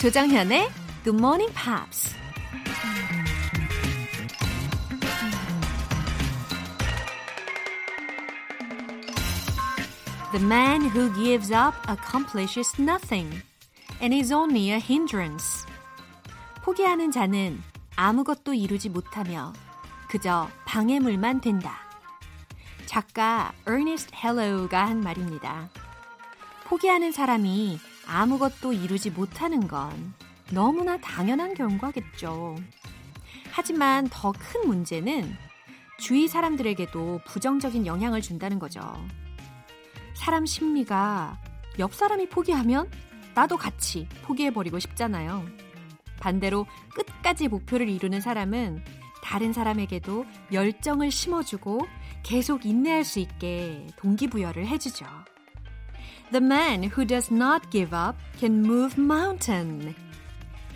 조정현의 Good Morning Pops. The man who gives up accomplishes nothing and is only a hindrance. 포기하는 자는 아무것도 이루지 못하며 그저 방해물만 된다. 작가 Ernest Hellow가 한 말입니다. 포기하는 사람이 아무것도 이루지 못하는 건 너무나 당연한 결과겠죠. 하지만 더 큰 문제는 주위 사람들에게도 부정적인 영향을 준다는 거죠. 사람 심리가 옆 사람이 포기하면 나도 같이 포기해버리고 싶잖아요. 반대로 끝까지 목표를 이루는 사람은 다른 사람에게도 열정을 심어주고 계속 인내할 수 있게 동기부여를 해주죠. The man who does not give up can move mountain.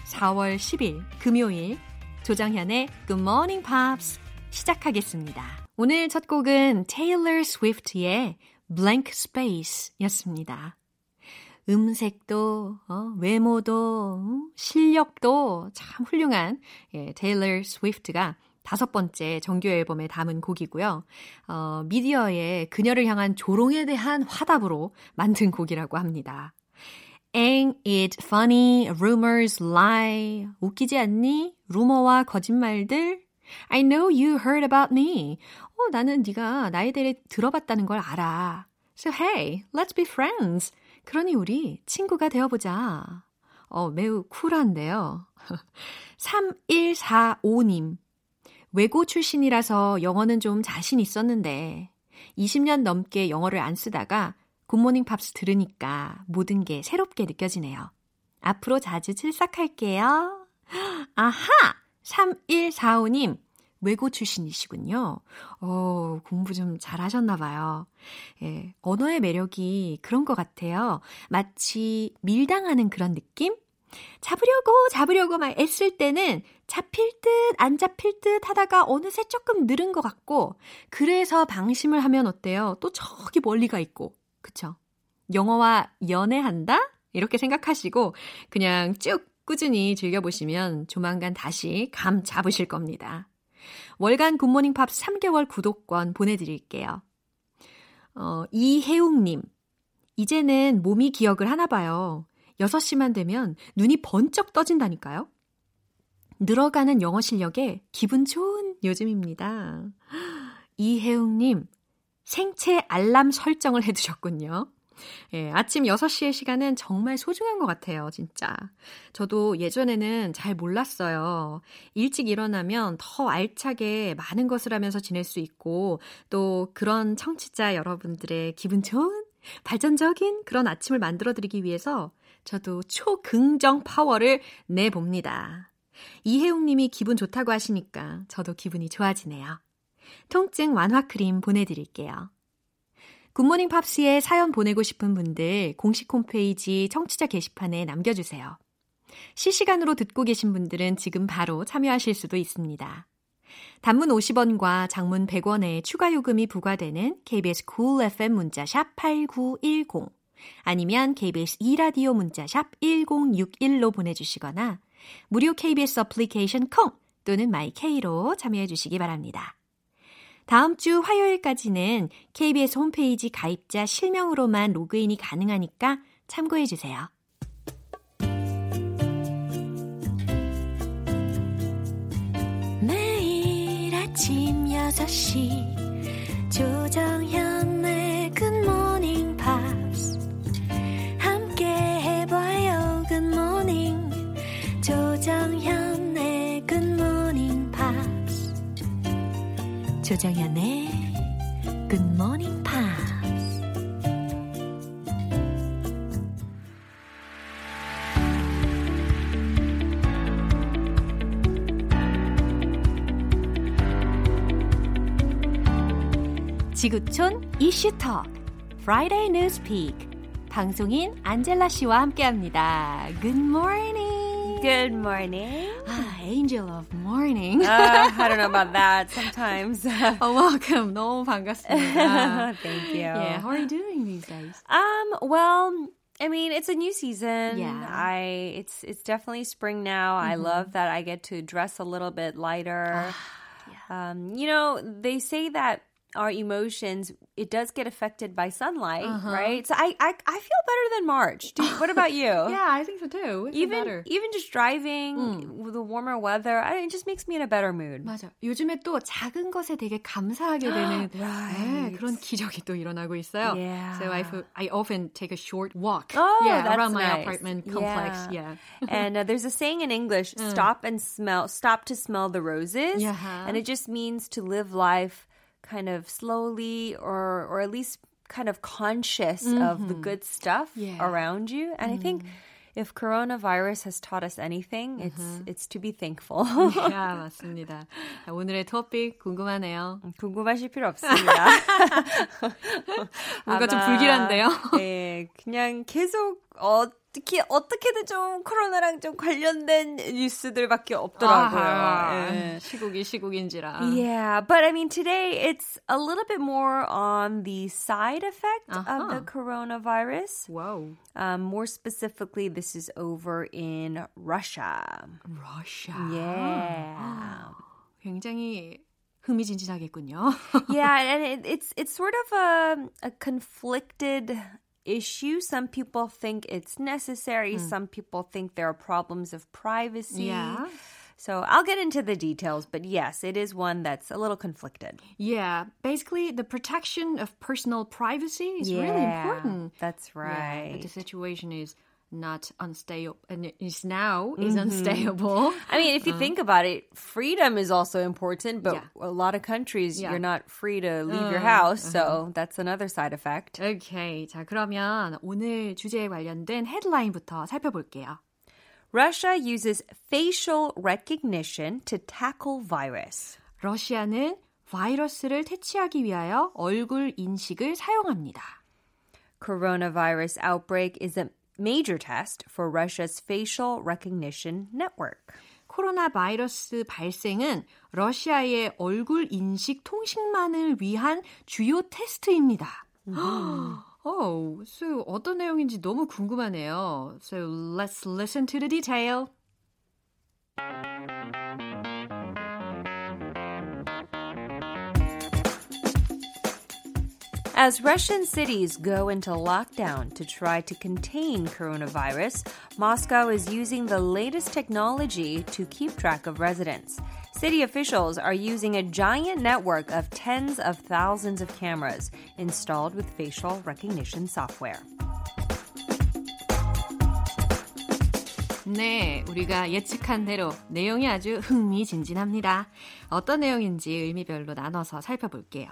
4월 10일 금요일 조정현의 Good Morning Pops 시작하겠습니다. 오늘 첫 곡은 Taylor Swift의 Blank Space 였습니다. 음색도, 어, 외모도, 실력도 참 훌륭한 예, 테일러 스위프트가 다섯 번째 정규 앨범에 담은 곡이고요. 어, 미디어의 그녀를 향한 조롱에 대한 화답으로 만든 곡이라고 합니다. Ain't it funny? Rumors lie. 웃기지 않니? 루머와 거짓말들. I know you heard about me. 어, 나는 네가 나에 대해 들어봤다는 걸 알아. So hey, let's be friends. 그러니 우리 친구가 되어보자. 어, 매우 쿨한데요. 3145님. 외고 출신이라서 영어는 좀 자신 있었는데 20년 넘게 영어를 안 쓰다가 굿모닝 팝스 들으니까 모든 게 새롭게 느껴지네요. 앞으로 자주 출석할게요. 아하! 3145님. 외고 출신이시군요. 어, 공부 좀 잘하셨나 봐요. 예, 언어의 매력이 그런 것 같아요. 마치 밀당하는 그런 느낌? 잡으려고 잡으려고 막 애쓸 때는 잡힐 듯 안 잡힐 듯 하다가 어느새 조금 늘은 것 같고 그래서 방심을 하면 어때요? 또 저기 멀리가 있고 그쵸? 영어와 연애한다? 이렇게 생각하시고 그냥 쭉 꾸준히 즐겨보시면 조만간 다시 감 잡으실 겁니다. 월간 굿모닝 팝 3개월 구독권 보내드릴게요. 어, 이혜웅님. 이제는 몸이 기억을 하나 봐요. 6시만 되면 눈이 번쩍 떠진다니까요. 늘어가는 영어 실력에 기분 좋은 요즘입니다. 이혜웅님, 생체 알람 설정을 해두셨군요. 예, 아침 6시의 시간은 정말 소중한 것 같아요, 진짜. 저도 예전에는 잘 몰랐어요. 일찍 일어나면 더 알차게 많은 것을 하면서 지낼 수 있고, 또 그런 청취자 여러분들의 기분 좋은, 발전적인 그런 아침을 만들어드리기 위해서 저도 초긍정 파워를 내봅니다. 이혜웅 님이 기분 좋다고 하시니까 저도 기분이 좋아지네요. 통증 완화 크림 보내드릴게요. 굿모닝 팝스에 사연 보내고 싶은 분들 공식 홈페이지 청취자 게시판에 남겨주세요. 실시간으로 듣고 계신 분들은 지금 바로 참여하실 수도 있습니다. 단문 50원과 장문 100원의 추가 요금이 부과되는 KBS cool FM 문자샵 8910 아니면 KBS 2라디오 문자샵 1061로 보내주시거나 무료 KBS 어플리케이션 콩 또는 마이케이로 참여해 주시기 바랍니다. 다음 주 화요일까지는 KBS 홈페이지 가입자 실명으로만 로그인이 가능하니까 참고해 주세요. 매일 아침 6시 조정현 조정현의 Good Morning Pops. 지구촌 이슈톡 Friday Newspeak 방송인 안젤라 씨와 함께합니다. Good morning. Good morning. angel of morning. uh, I don't know about that sometimes. oh, welcome. 너무 반갑습니다. Thank you. Yeah, how are you doing these days? Um, well, I mean, it's a new season. Yeah. I it's it's definitely spring now. I love that I get to dress a little bit lighter. Um, you know, they say that our emotions it does get affected by sunlight, right? So I, I I feel better than March. Do, what about you? Yeah, I think so too. It's Even better. even just driving with the warmer weather, I, it just makes me in a better mood. 맞아. 요즘에 또 작은 것에 되게 감사하게 되는 Right. 네, 그런 기적이 또 일어나고 있어요. Yeah. So I, fo- I often take a short walk Oh, yeah, that's around my nice. apartment complex. Yeah. Yeah. and uh, there's a saying in English: "Stop and smell. Stop to smell the roses." Yeah. And it just means to live life kind of slowly, or or at least kind of conscious of the good stuff Yeah. around you. And I think if coronavirus has taught us anything, it's it's to be thankful. 야, 맞습니다. 자, 오늘의 토픽 궁금하네요. 궁금하실 필요 없습니다. 뭔가 좀 아마, 불길한데요? 네, 그냥 계속 어떻게 어떻게든 좀 코로나랑 좀 관련된 뉴스들밖에 없더라고요. 아하, 예. 시국이 시국인지라. Yeah, but I mean today it's a little bit more on the side effect of the Uh-huh. coronavirus. Wow. Um, more specifically, this is over in Russia. 러시아. Yeah. 굉장히 흥미진진하겠군요. yeah, and it, it's it's sort of a a conflicted issue. Some people think it's necessary. Hmm. Some people think there are problems of privacy. Yeah. So I'll get into the details, but yes, it is one that's a little conflicted. Yeah, basically the protection of personal privacy is really important. That's Yeah, right. but the situation is not unstable, and it is now is unstable. I mean, if you think about it, freedom is also important, but Yeah. a lot of countries Yeah. you're not free to leave your house, so that's another side effect. Okay, 자 그러면 오늘 주제에 관련된 헤드라인부터 살펴볼게요. Russia uses facial recognition to tackle virus. 러시아는 바이러스를 퇴치하기 위하여 얼굴 인식을 사용합니다. Coronavirus outbreak is a major test for Russia's facial recognition network. 코로나 바이러스 발생은 러시아의 얼굴 인식 통신망을 위한 주요 테스트입니다. Oh, so 어떤 내용인지 너무 궁금하네요. So let's listen to the detail. As Russian cities go into lockdown to try to contain coronavirus, Moscow is using the latest technology to keep track of residents. City officials are using a giant network of tens of thousands of cameras installed with facial recognition software. 네, 우리가 예측한 대로 내용이 아주 흥미진진합니다. 어떤 내용인지 의미별로 나눠서 살펴볼게요.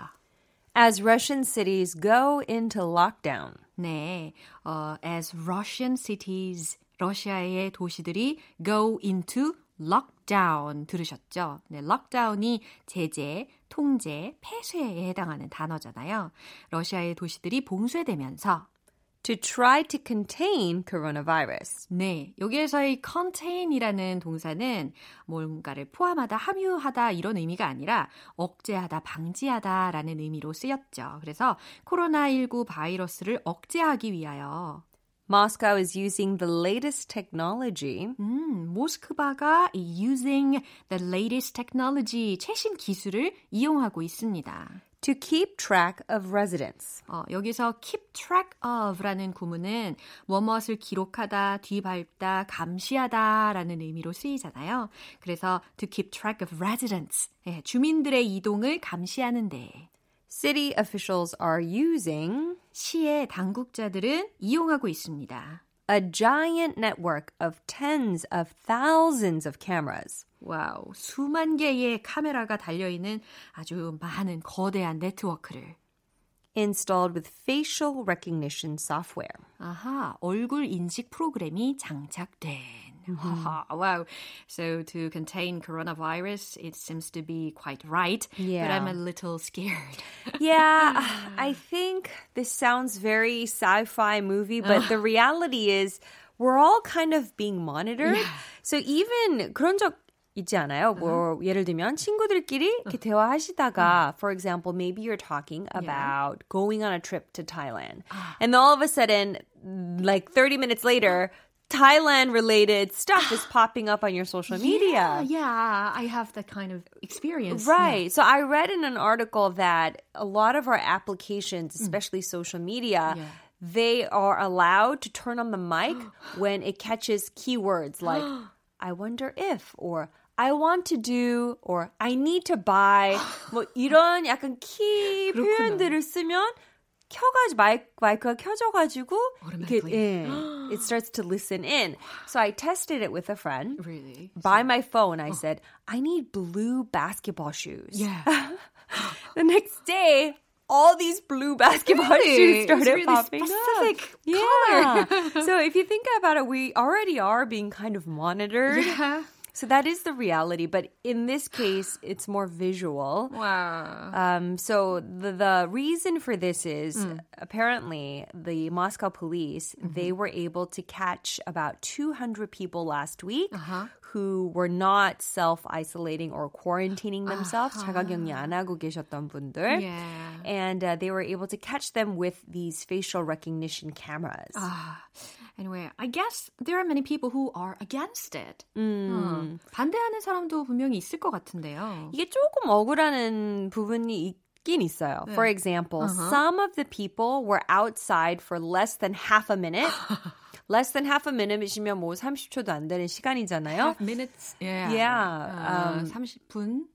As Russian cities go into lockdown, 네, 어, as Russian cities, 러시아의 도시들이 go into lockdown 들으셨죠? 네, lockdown이 제재, 통제, 폐쇄에 해당하는 단어잖아요. 러시아의 도시들이 봉쇄되면서 to try to contain coronavirus. 네, 여기에서의 contain이라는 동사는 뭔가를 포함하다, 함유하다 이런 의미가 아니라 억제하다, 방지하다라는 의미로 쓰였죠. 그래서 코로나19 바이러스를 억제하기 위하여 Moscow is using the latest technology 음, 모스크바가 이 using the latest technology 최신 기술을 이용하고 있습니다. To keep track of residents. 어, 여기서 keep track of라는 구문은 무엇을 기록하다, 뒤밟다, 감시하다라는 의미로 쓰이잖아요. 그래서 to keep track of residents, 예, 주민들의 이동을 감시하는데 City officials are using 시의 당국자들은 이용하고 있습니다. a giant network of tens of thousands of cameras. 와우, 수만 개의 카메라가 달려있는 아주 많은 거대한 네트워크를 installed with facial recognition software. 아하, 얼굴 인식 프로그램이 장착된. 하하, wow. So to contain coronavirus, it seems to be quite right. But Yeah. I'm a little scared. Yeah, I think this sounds very sci-fi movie, but the reality is we're all kind of being monitored. So even 그런 적 있지 않아요? 뭐 예를 들면 친구들끼리 이렇게 대화하시다가 for example maybe you're talking about going on a trip to Thailand and all of a sudden like 30 minutes later Thailand related stuff is popping up on your social media. Yeah, yeah, I have that kind of experience. Right. So I read in an article that a lot of our applications, especially social media, Yeah. they are allowed to turn on the mic when it catches keywords like I wonder if or I want to do or I need to buy 뭐 이런 약간 키 그렇구나. 표현들을 쓰면 켜가지고 마이크, 마이크가 켜져가지고 이렇게 Automatically. 예, it starts to listen in. So I tested it with a friend. Really? By my phone, I said, I need blue basketball shoes. Yeah. The next day, all these blue basketball Really? shoes It's started really popping specific up. Yeah. so if you think about it, we already are being kind of monitored. Yeah. So that is the reality. But in this case, it's more visual. Wow. Um, so the the reason for this is hmm. apparently the Moscow police they mm-hmm. were able to catch about 200 people last week uh-huh who were not self isolating or quarantining themselves 자가격리 안 하고 계셨던 분들. Yeah. And uh, they were able to catch them with these facial recognition cameras. Ah, anyway, I guess there are many people who are against it. 어, 반대하는 사람도 분명히 있을 것 같은데요. 이게 조금 억울한 부분이 있긴 있어요. For example, some of the people were outside for less than half a minute. less than half a minute이시면 뭐 30초도 안 되는 시간이잖아요. Half minutes. Yeah. Yeah, 아, um, 30분.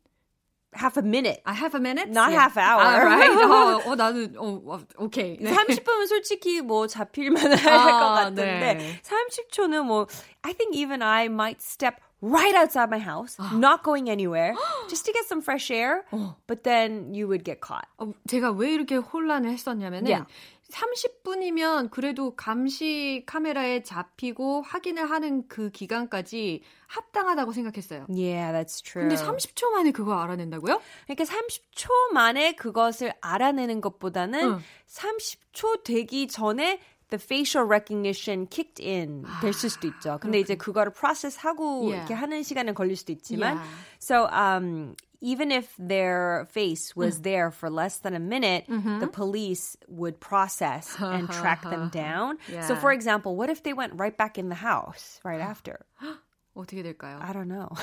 half a minute. I have a minute. Not half hour. 아, right. 어, 어 나는 어, 어 오케이. 네. 30분은 솔직히 뭐 잡힐만 할 것 아, 같은데 네. 30초는 뭐 I think even I might step right outside my house, not going anywhere, just to get some fresh air, but then you would get caught. 어, 제가 왜 이렇게 혼란을 했었냐면은 Yeah. 30분이면 그래도 감시 카메라에 잡히고 확인을 하는 그 기간까지 합당하다고 생각했어요. Yeah, that's true. 근데 30초 만에 그거 알아낸다고요? 그러니까 30초 만에 그것을 알아내는 것보다는 응. 30초 되기 전에 the facial recognition kicked in 됐을 수도 있죠. 근데 이제 그거를 process하고 Yeah. 이렇게 하는 시간은 걸릴 수도 있지만 Yeah. so um even if their face was there for less than a minute, the police would process and track them down. So Yeah. for example, what if they went right back in the house right after? 어떻게 될까요? I don't know.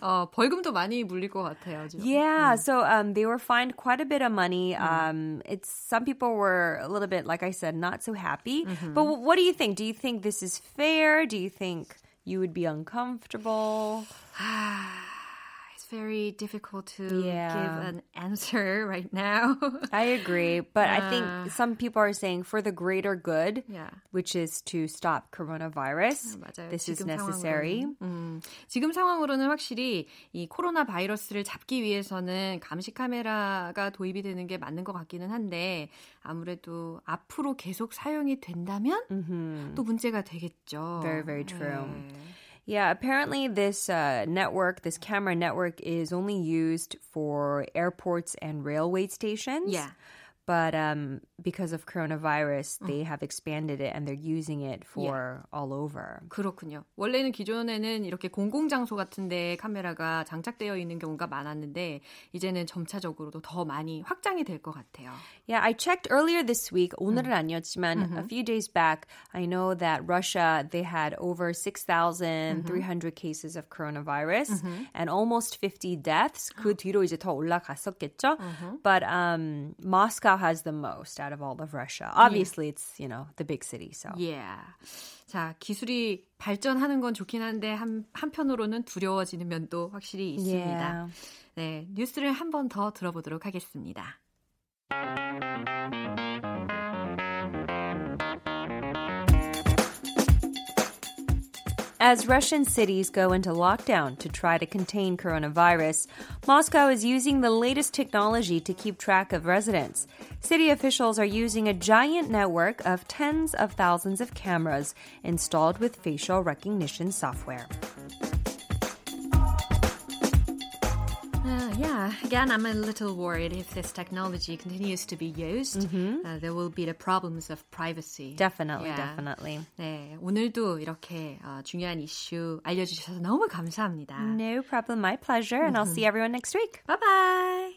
어, 벌금도 많이 물릴 것 같아요. 좀. Yeah, so um, they were fined quite a bit of money. Um, it's some people were a little bit, like I said, not so happy. But w- what do you think? Do you think this is fair? Do you think you would be uncomfortable? Very difficult to Yeah. give an answer right now. I agree, but I think some people are saying for the greater good, Yeah. which is to stop coronavirus. 맞아요. This is necessary. 상황으로는. 음, 지금 상황으로는 확실히 이 코로나 바이러스를 잡기 위해서는 감시 카메라가 도입이 되는 게 맞는 것 같기는 한데 아무래도 앞으로 계속 사용이 된다면 또 문제가 되겠죠. Very, very true. 네. Yeah, apparently this uh, network, this camera network, is only used for airports and railway stations. Yeah But um, because of coronavirus, they have expanded it and they're using it for all over. 그렇군요. 원래는 기존에는 이렇게 공공장소 같은데 카메라가 장착되어 있는 경우가 많았는데 이제는 점차적으로도 더 많이 확장이 될 것 같아요. Yeah, I checked earlier this week. 오늘은 아니었지만 a few days back, I know that Russia they had over 6,300 cases of coronavirus and almost 50 deaths. 그 뒤로 이제 더 올라갔었겠죠. But um, Moscow has the most out of all of Russia. Obviously, it's you know the big city. So Yeah. 자, 기술이 발전하는 건 좋긴 한데 한 한편으로는 두려워지는 면도 확실히 있습니다. Yeah. 네, 뉴스를 한 번 더 들어보도록 하겠습니다. As Russian cities go into lockdown to try to contain coronavirus, Moscow is using the latest technology to keep track of residents. City officials are using a giant network of tens of thousands of cameras installed with facial recognition software. 아, yeah, again, I'm a little worried if this technology continues to be used, uh, there will be the problems of privacy. Definitely, Yeah. definitely. 네, 오늘도 이렇게 어, 중요한 이슈 알려주셔서 너무 감사합니다. No problem, my pleasure, and I'll see everyone next week. Bye bye.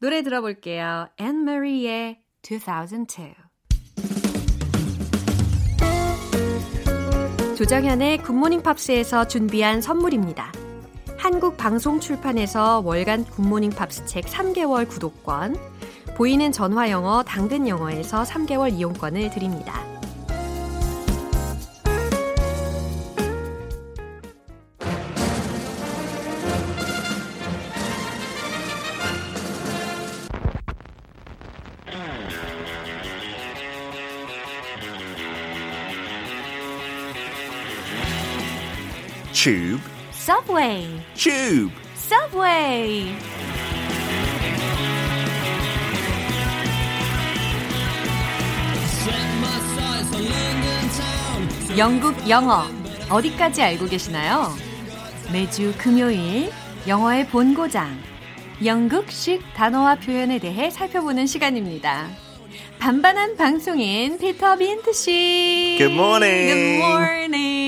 노래 들어볼게요. Anne Marie의 2002. 조정현의 굿모닝 팝스에서 준비한 선물입니다. 한국 방송 출판에서 월간 굿모닝 팝스 책 3개월 구독권, 보이는 전화 영어 당근 영어에서 3개월 이용권을 드립니다. Tube, Subway, tube. Subway. 영국 영어 어디까지 알고 계시나요? 매주 금요일 영어의 본고장 영국식 단어와 표현에 대해 살펴보는 시간입니다. 반반한 방송인 피터 빈트 씨. Good morning. Good morning.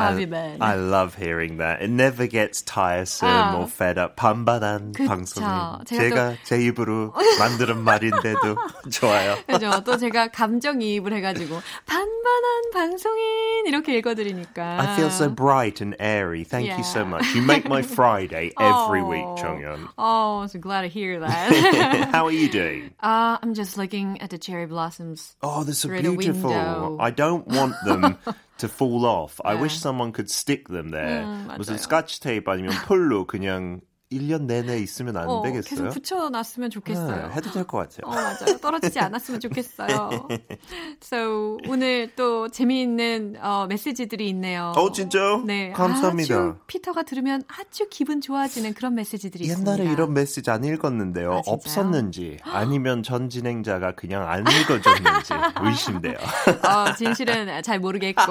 Have you been? I love hearing that. It never gets tiresome 아. or fed up. 반반한. 방송인. 제가 제가, 제 입으로 만드는 말인데도 좋아요. 그죠? 또 제가 감정이입을 해가지고 반 반한 방송인 이렇게 읽어드리니까. I feel so bright and airy. Thank you so Yeah. much. You make my Friday every Oh. week, Chongyeon. Oh, so glad to hear that. How are you doing? uh, I'm just looking at the cherry blossoms. Oh, they're so Through the beautiful. window. I don't want them to fall off. I wish someone could stick them there. 음, 무슨 맞아요. 스카치 테이프 아니면 폴로 그냥 1년 내내 있으면 안 어, 되겠어요? 계속 붙여놨으면 좋겠어요. 네, 해도 될 것 같아요. 어, 맞아요. 떨어지지 않았으면 좋겠어요. So, 오늘 또 재미있는 어, 메시지들이 있네요. 어, 진짜요? 네. 감사합니다. 아주 피터가 들으면 아주 기분 좋아지는 그런 메시지들이 있습니다. 옛날에 이런 메시지 안 읽었는데요. 아? 없었는지 아니면 전 진행자가 그냥 안 읽어줬는지 의심돼요. 어, 진실은 잘 모르겠고.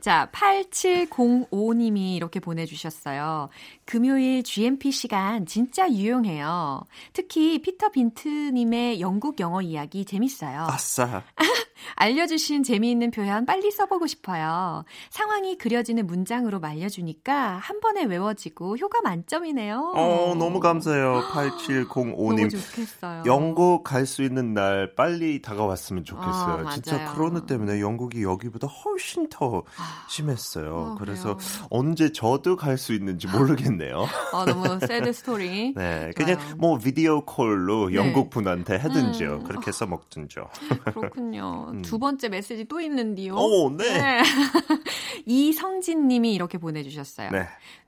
자, 8705님이 이렇게 보내주셨어요. 금요일 GMP 시간 진짜 유용해요. 특히 피터 빈트님의 영국 영어 이야기 재밌어요. 아싸. 알려주신 재미있는 표현 빨리 써보고 싶어요. 상황이 그려지는 문장으로 말려주니까 한 번에 외워지고 효과 만점이네요. 어, 너무 감사해요. 너무 8705님. 좋겠어요. 영국 갈 수 있는 날 빨리 다가왔으면 좋겠어요. 아, 진짜. 코로나 때문에 영국이 여기보다 훨씬 더 심했어요. 아, 그래서? 언제 저도 갈 수 있는지 모르겠네요. 어, 너무 새드 스토리. 네, 좋아요. 그냥 뭐 비디오 콜로 네. 영국 분한테 하든지요. 음. 그렇게 해서 먹든죠. 그렇군요. 두 번째 메시지 또 있는데요. 음. 오, 네. 네. 이성진 님이 이렇게 보내주셨어요. 네.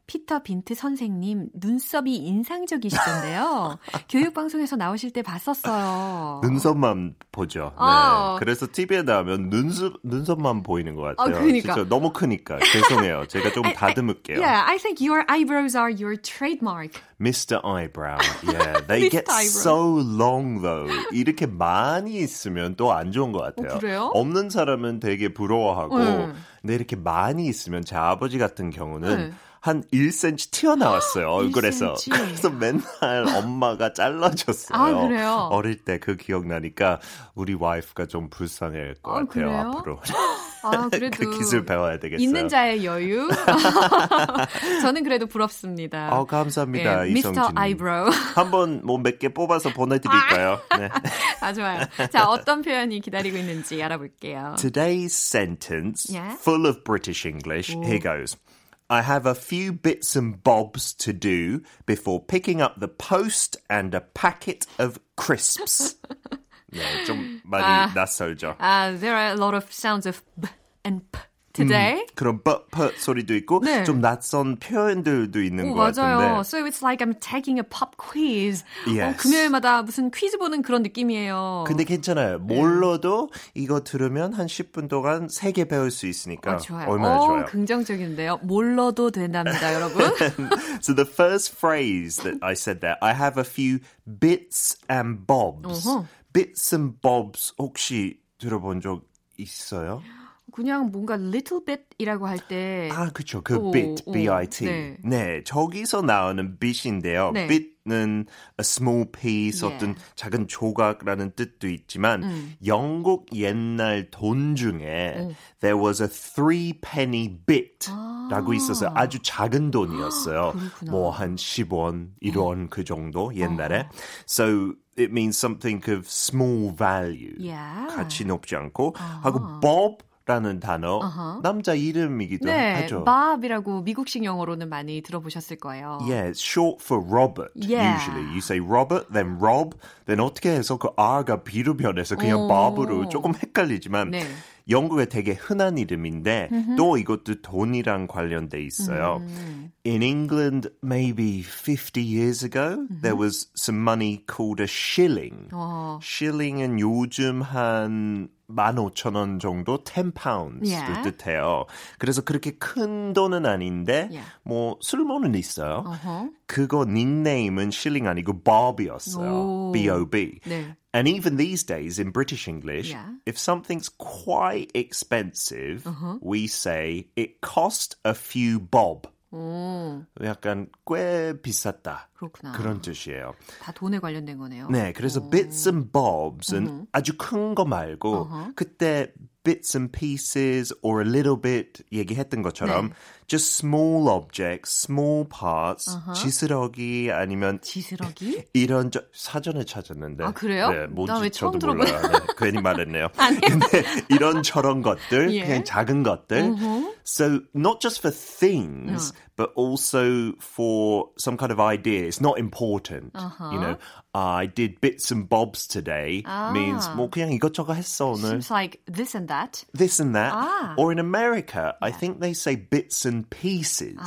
피터 빈트 선생님 눈썹이 인상적이시던데요. 교육방송에서 나오실 때 봤었어요. 눈썹만 보죠. 네. 아. 그래서 TV에 나오면 눈썹, 눈썹만 보이는 것 같아요. 아, 그러니까. 진짜 너무 크니까. 죄송해요. 제가 좀 다듬을게요. Yeah, I think your eyebrows are your trademark. Mr. Eyebrow. Yeah, they get Eyebrow. so long though. 이렇게 많이 있으면 또 안 좋은 것 같아요. 어, 그래요? 없는 사람은 되게 부러워하고, 네. 근데 이렇게 많이 있으면 제 아버지 같은 경우는 네. 한 1cm 튀어나왔어요, 얼굴에서. 1cm. 그래서 맨날 엄마가 잘라줬어요. 아, 그래요? 어릴 때 그 기억나니까 우리 와이프가 좀 불쌍할 것 아, 같아요, 그래요? 앞으로. 아, 그래도 그 기술 배워야 되겠어요. 있는 자의 여유. 저는 그래도 부럽습니다. 아, 감사합니다, 예, 이성진. Mr. Eyebrow. 한번 뭐 몇 개 뽑아서 보내드릴까요? 네. 아, 좋아요. 자, 어떤 표현이 기다리고 있는지 알아볼게요. Today's sentence, Yeah. full of British English. Here goes. I have a few bits and bobs to do before picking up the post and a packet of crisps. 네, 좀 많이 낯설죠. Uh, there are a lot of sounds of b and p today. 그런 뻔뻔 소리도 있고 네. 좀 낯선 표현들도 있는 오, 것 맞아요. 같은데. So it's like I'm taking a pop quiz. 어, Yes. 금요일마다 무슨 퀴즈 보는 그런 느낌이에요. 근데 괜찮아요. 몰라도 이거 들으면 한 10분 동안 3개 배울 수 있으니까 아, 좋아요. 얼마나 오, 좋아요. 긍정적인데요. 몰라도 된답니다, 여러분. so the first phrase that I said there, I have a few bits and bobs. 어허. Bits and bobs 혹시 들어본 적 있어요? 그냥 뭔가 little bit이라고 할 때. 아, 그쵸. 그 오, bit, 오, B-I-T. 네. 네. 저기서 나오는 bit인데요. 네. bit는 a small piece, Yeah. 어떤 작은 조각라는 뜻도 있지만, 음. 영국 옛날 돈 중에 there was a three penny bit 라고 있어서 아주 작은 돈이었어요. 뭐 한 10원, 1원 그 정도 옛날에. So it means something of small value. Yeah. 가치 높지 않고 하고 Bob 라는 단어 남자 이름이기도 네, 하죠. Bob이라고 미국식 영어로는 많이 들어보셨을 거예요. Yeah, it's short for Robert. Yeah. Usually, you say Robert, then Rob, then 어떻게 해서 그 R가 B로 변해서 그냥 오. Bob으로 조금 헷갈리지만 네. 영국에 되게 흔한 이름인데 또 이것도 돈이랑 관련돼 있어요. 음. In England, maybe 50 years ago, there was some money called a shilling. 어, shilling은 요즘 한 15,000원 정도 10 pounds를 Yeah. 뜻해요. 그래서 그렇게 큰 돈은 아닌데 Yeah. 뭐 쓸모는 있어요. 어허. 그거 닉네임은 shilling 아니고 bob이었어요. 오. B-O-B. 네. And even these days in British English, Yeah. if something's quite expensive, we say it cost a few bob. 오, 약간 꽤 비쌌다. 그렇구나. 그런 뜻이에요. 다 돈에 관련된 거네요. 네, 그래서 bits and bobs은 아주 큰 거 말고 그때 bits and pieces or a little bit 얘기했던 것처럼 네. just small objects, small parts, 지스러기 아니면 지스러기? 이런 저, 사전에 찾았는데 아, 그래요? 네, 뭔지 나왜 저도 처음 몰라요. 네, 괜히 말했네요. 근데 이런 저런 것들, 예. 그냥 작은 것들. So not just for things, but also for some kind of idea. It's not important. You know, I did bits and bobs today means 뭐 그냥 이것저것 했어 오늘. Seems like this and that. This and that. Ah. Or in America, I think they say bits and pieces.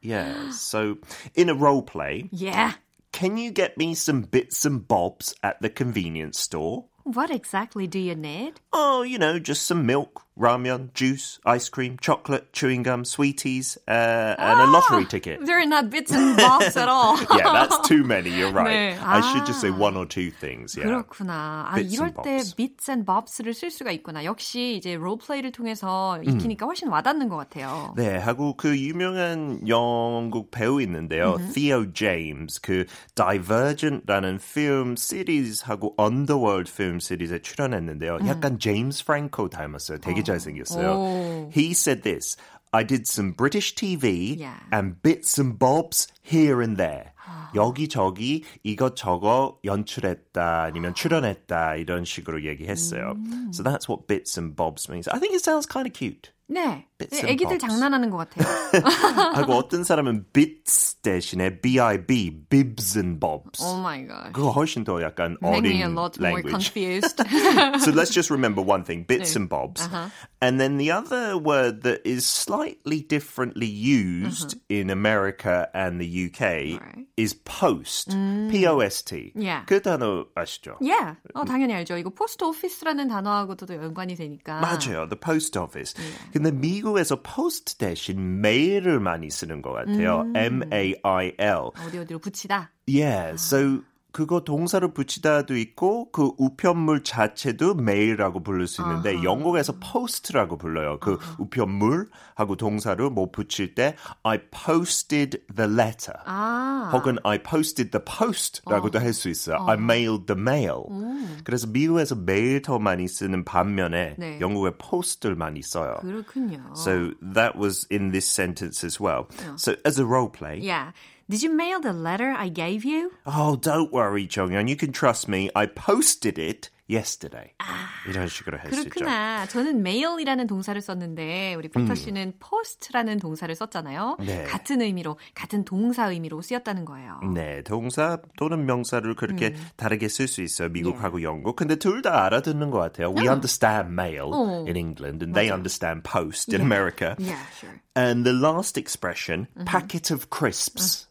Yeah. So in a role play, Yeah. can you get me some bits and bobs at the convenience store? What exactly do you need? Oh, you know, just some milk, ramen, juice, ice cream, chocolate, chewing gum, sweeties, uh, and a lottery ticket. They're not bits and bobs at all. Yeah, that's too many. You're right. 네. I should just say 아. one or two things. Yeah. 그렇구나. 아, Bits 이럴 and 때 bobs. bits and bobs를 쓸 수가 있구나. 역시 이제 롤플레이를 통해서 음. 익히니까 훨씬 와닿는 것 같아요. 네, 하고 그 유명한 영국 배우 있는데요. Theo James, 그 Divergent라는 film 시리즈하고 Underworld film 시리즈에 출연했는데요. 약간 제임스 프랭코 닮았어요. 되게 잘 생겼어요. 오. He said this. I did some British TV Yeah. and bits and bobs here and there. 여기저기 이것저것 연출했다 아니면 출연했다 이런 식으로 얘기했어요. So that's what bits and bobs means. I think it sounds kind of cute. 네. Bits and 애기들 bobs. 장난하는 것 같아요. 하고 어떤 사람은 bits 대신에 B-I-B, bibs and bobs. oh my god. 그거 훨씬 더 약간 Make me a 어린 lot more language. confused. so let's just remember one thing, bits and bobs. Uh-huh. And then the other word that is slightly differently used in America and the UK Uh-huh. Right. is post. P-O-S-T. Yeah. 그 단어 아시죠? yeah. 어, 당연히 알죠. 이거 포스트 오피스라는 단어하고도 연관이 되니까. 맞아요. The post office. 근데 미국 에서 post 대신 mail을 많이 쓰는 것 같아요. M-A-I-L. 어디 어디로 붙이다. Yeah, so 그거 동사로 붙이다도 있고 그 우편물 자체도 메일이라고 부를 수 있는데 영국에서 post라고 불러요. 그 우편물하고 동사로 뭐 붙일 때 I posted the letter. 아. 혹은 I posted the post라고도 할수 있어요. I mailed the mail. 그래서 미국에서 메일 더 많이 쓰는 반면에 네. 영국에 post를 많이 써요. 그렇군요. So that was in this sentence as well. So as a role play, yeah. Did you mail the letter I gave you? Oh, don't worry, 정연. You can trust me. I posted it yesterday. 이런 식으로 할 수 있죠. 그렇구나. 저는 mail이라는 동사를 썼는데 우리 피터 씨는 post라는 동사를 썼잖아요. 음. 네. 같은 의미로, 같은 동사 의미로 쓰였다는 거예요. 네, 동사 또는 명사를 그렇게 다르게 쓸 수 있어요. 미국하고 영국. 근데 둘 다 알아듣는 것 같아요. We understand mail 어. in England and they understand post in America. Yeah, sure. And the last expression, packet of crisps.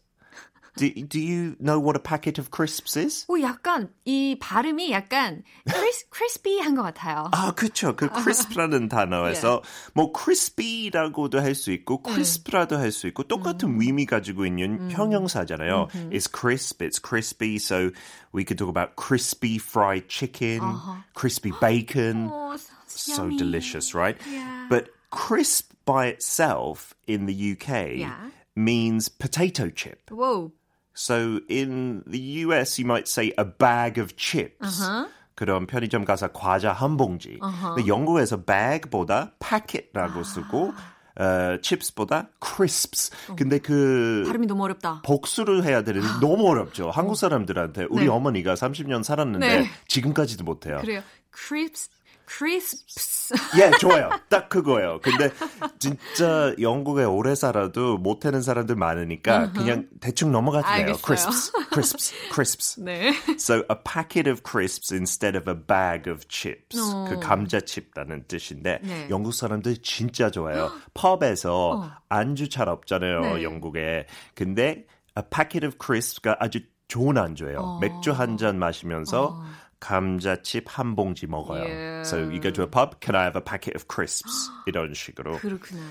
Do, do you know what a packet of crisps is? 오, 약간 이 발음이 약간 크리스, 크리스피한 것 같아요. 아, 그쵸. 그 crisp라는 단어에서 뭐 crispy라고도 할 수 있고 crisp라도 할 수 있고 똑같은 의미 가지고 있는 형용사잖아요. It's crisp, it's crispy. So we could talk about crispy fried chicken, crispy bacon. 어, So Yummy. delicious, right? Yeah. But crisp by itself in the UK Yeah. means potato chip. Whoa. So in the US, you might say a bag of chips. Uh-huh. 그런 편의점 가서 과자 한 봉지. 근데 영국에서 bag보다 packet라고 쓰고 어, chips보다 crisps. 근데 그 발음이 너무 어렵다. 복수를 해야 되는데 너무 어렵죠. 한국 사람들한테 우리 네. 어머니가 30년 살았는데 네. 지금까지도 못 해요. 그래요. crisps, crisps. 예, 좋아요. 딱 그거예요. 근데 진짜 영국에 오래 살아도 못하는 사람들 많으니까 그냥 대충 넘어가도 돼요. crisps, crisps, crisps. 네. So a packet of crisps instead of a bag of chips. 어. 그 감자칩라는 뜻인데 네. 영국 사람들 진짜 좋아해요. 펍에서 안주 잘 없잖아요, 네. 영국에. 근데 a packet of crisps가 아주 좋은 안주예요. 맥주 한 잔 마시면서 감자칩 한 봉지 먹어요. 예. So you go to a pub, can I have a packet of crisps? 이런 식으로. 그렇구나.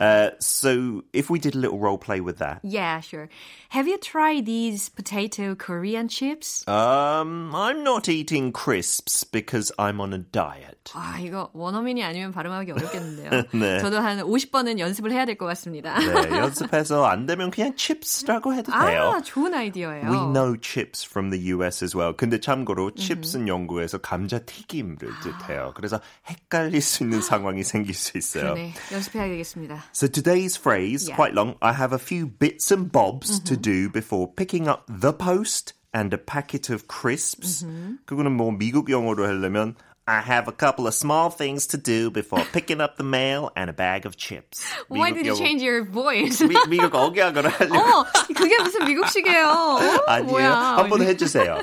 Uh, so if we did a little role play with that. Yeah, sure. Have you tried these potato Korean chips? Um, I'm not eating crisps because I'm on a diet. 아, 이거 원어민이 아니면 발음하기 어렵겠는데요. 네. 저도 한 50번은 연습을 해야 될 것 같습니다. 네, 연습해서 안 되면 그냥 chips라고 해도 돼요. 아, 좋은 아이디어예요. We know chips from the US as well. 근데 참고로 chips는 영국에서 감자 튀김을 뜻해요. 그래서 헷갈릴 수 있는 상황이 생길 수 있어요. 그러네. 연습해야 되겠습니다. So today's phrase, Yeah. quite long. I have a few bits and bobs to do before picking up the post and a packet of crisps. 그거는 뭐 미국 영어로 하려면 I have a couple of small things to do before picking up the mail and a bag of chips. Why 미국 did you 영어- change your voice? 미, 미국 억양으로 하려고 어, 그게 무슨 미국식이에요? 어, 아니에요. 뭐야. 한번 해주세요.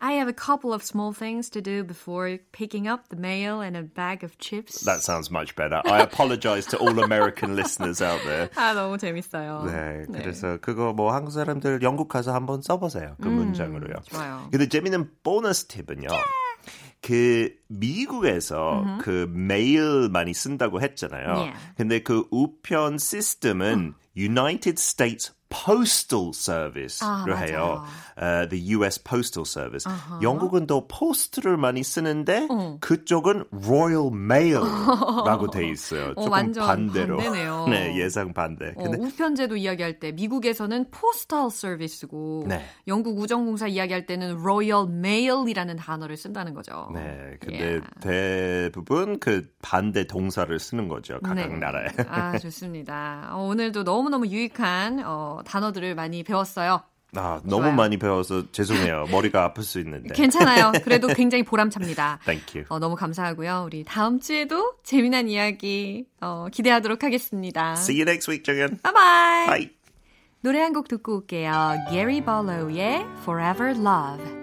I have a couple of small things to do before picking up the mail and a bag of chips. That sounds much better. I apologize to all American listeners out there. 아, 너무 재밌어요. 네, 그래서 그거 뭐 한국 사람들 영국 가서 한번 써보세요. 그 문장으로요. 좋아요. 근데 재밌는 보너스 팁은요. 그 미국에서 그 메일 많이 쓴다고 했잖아요. Yeah. 근데 그 우편 시스템은 United States Postal Service로 아, 해요. 어, the US Postal Service. 영국은 또 post를 많이 쓰는데 그쪽은 Royal Mail라고 돼 있어요. 어, 조금 완전 반대로. 반대네요. 네, 예상 반대. 어, 근데 우편제도 이야기할 때 미국에서는 Postal Service고 네. 영국 우정공사 이야기할 때는 Royal Mail이라는 단어를 쓴다는 거죠. 네, 근데 Yeah. 대부분 그 반대 동사를 쓰는 거죠. 각각 네. 나라에. 아, 좋습니다. 어, 오늘도 너무너무 유익한 어, 단어들을 많이 배웠어요. 아, 너무 좋아요. 많이 배워서 죄송해요. 머리가 아플 수 있는데. 괜찮아요. 그래도 굉장히 보람찹니다. Thank you. 어, 너무 감사하고요. 우리 다음 주에도 재미난 이야기 어, 기대하도록 하겠습니다. See you next week, 정연. 바이바이. Bye. 노래 한 곡 듣고 올게요. Gary Barlow의 Forever. Love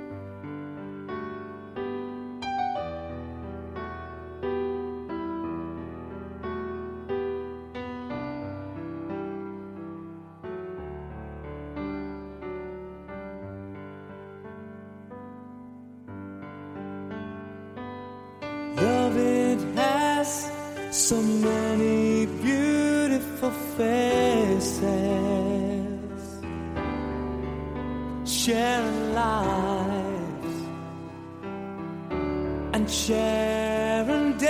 so many beautiful faces. Sharing lives and sharing days.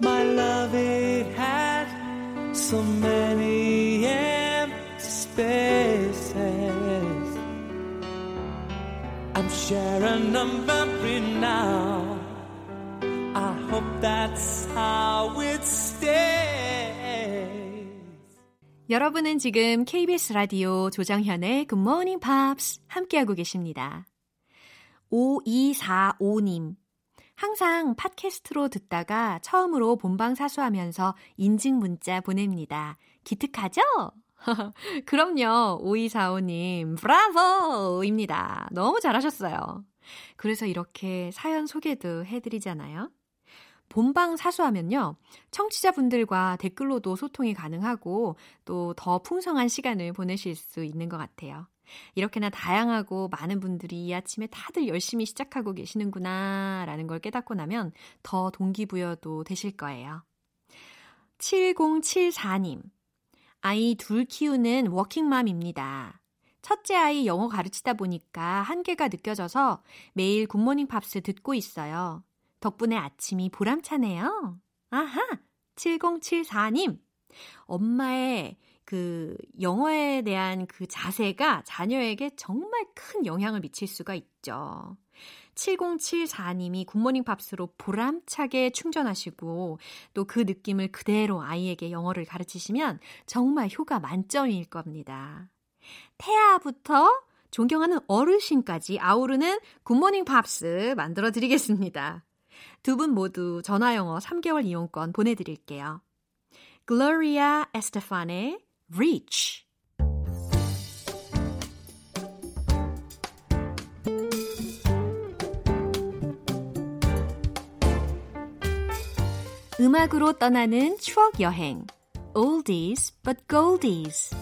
My love, it had so many empty spaces. I'm sharing them 여러분은 지금 KBS 라디오 조정현의 Good Morning Pops 함께하고 계십니다. 5245님. 항상 팟캐스트로 듣다가 처음으로 본방 사수하면서 인증 문자 보냅니다. 기특하죠? 그럼요. 5245님, 브라보입니다. 너무 잘하셨어요. 그래서 이렇게 사연 소개도 해드리잖아요. 본방 사수하면요. 청취자분들과 댓글로도 소통이 가능하고 또 더 풍성한 시간을 보내실 수 있는 것 같아요. 이렇게나 다양하고 많은 분들이 이 아침에 다들 열심히 시작하고 계시는구나 라는 걸 깨닫고 나면 더 동기부여도 되실 거예요. 7074님. 아이 둘 키우는 워킹맘입니다. 첫째 아이 영어 가르치다 보니까 한계가 느껴져서 매일 굿모닝 팝스 듣고 있어요. 덕분에 아침이 보람차네요. 아하! 7074님! 엄마의 그 영어에 대한 그 자세가 자녀에게 정말 큰 영향을 미칠 수가 있죠. 7074님이 굿모닝 팝스로 보람차게 충전하시고 또 그 느낌을 그대로 아이에게 영어를 가르치시면 정말 효과 만점일 겁니다. 태아부터 존경하는 어르신까지 아우르는 굿모닝 팝스 만들어 드리겠습니다. 두 분 모두 전화 영어 3개월 이용권 보내드릴게요. Gloria Estefan의 Reach 음악으로 떠나는 추억 여행 Oldies but Goldies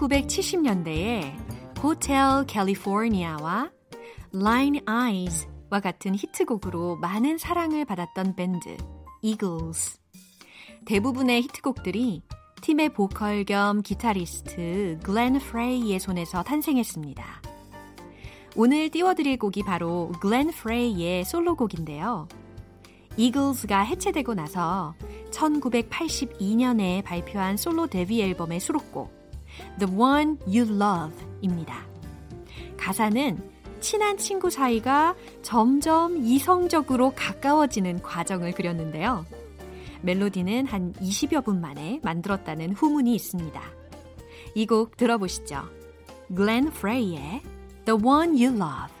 1970년대에 호텔 캘리포니아와 Line Eyes와 같은 히트곡으로 많은 사랑을 받았던 밴드 Eagles. 대부분의 히트곡들이 팀의 보컬 겸 기타리스트 글렌 프레이의 손에서 탄생했습니다. 오늘 띄워드릴 곡이 바로 글렌 프레이의 솔로곡인데요. 이글스가 해체되고 나서 1982년에 발표한 솔로 데뷔 앨범의 수록곡 The One You Love 입니다. 가사는 친한 친구 사이가 점점 이성적으로 가까워지는 과정을 그렸는데요. 멜로디는 한 20여 분 만에 만들었다는 후문이 있습니다. 이 곡 들어보시죠. Glenn Frey의 The One You Love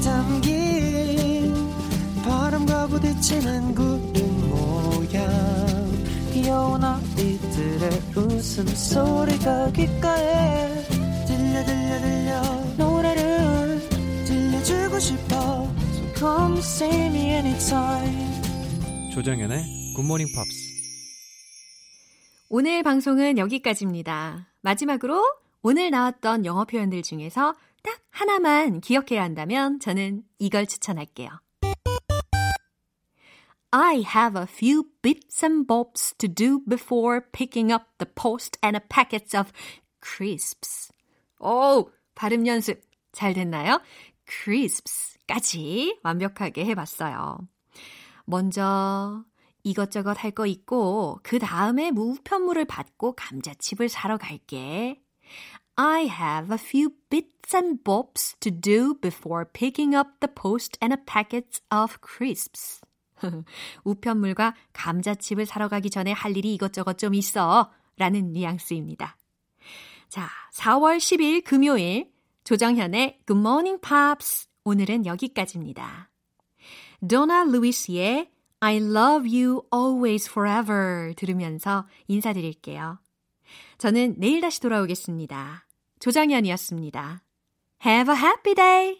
담긴 바람과 부딪히는 구름 모양. 귀여운 아이들의 웃음소리가 귓가에 들려 들려 들려. 노래를 들려주고 싶어. So come see me anytime. 조정연의 굿모닝 팝스 오늘 방송은 여기까지입니다. 마지막으로 오늘 나왔던 영어 표현들 중에서 딱 하나만 기억해야 한다면 저는 이걸 추천할게요. I have a few bits and bobs to do before picking up the post and a packet of crisps. 오, 발음 연습 잘 됐나요? crisps까지 완벽하게 해봤어요. 먼저 이것저것 할 거 있고 그 다음에 우편물을 받고 감자칩을 사러 갈게. I have a few bits and bobs to do before picking up the post and a packet of crisps. 우편물과 감자칩을 사러 가기 전에 할 일이 이것저것 좀 있어. 라는 뉘앙스입니다. 자, 4월 10일 금요일 조정현의 Good Morning Pops 오늘은 여기까지입니다. 도나 루이스의 I love you always forever 들으면서 인사드릴게요. 저는 내일 다시 돌아오겠습니다. 조장현이었습니다. Have a happy day!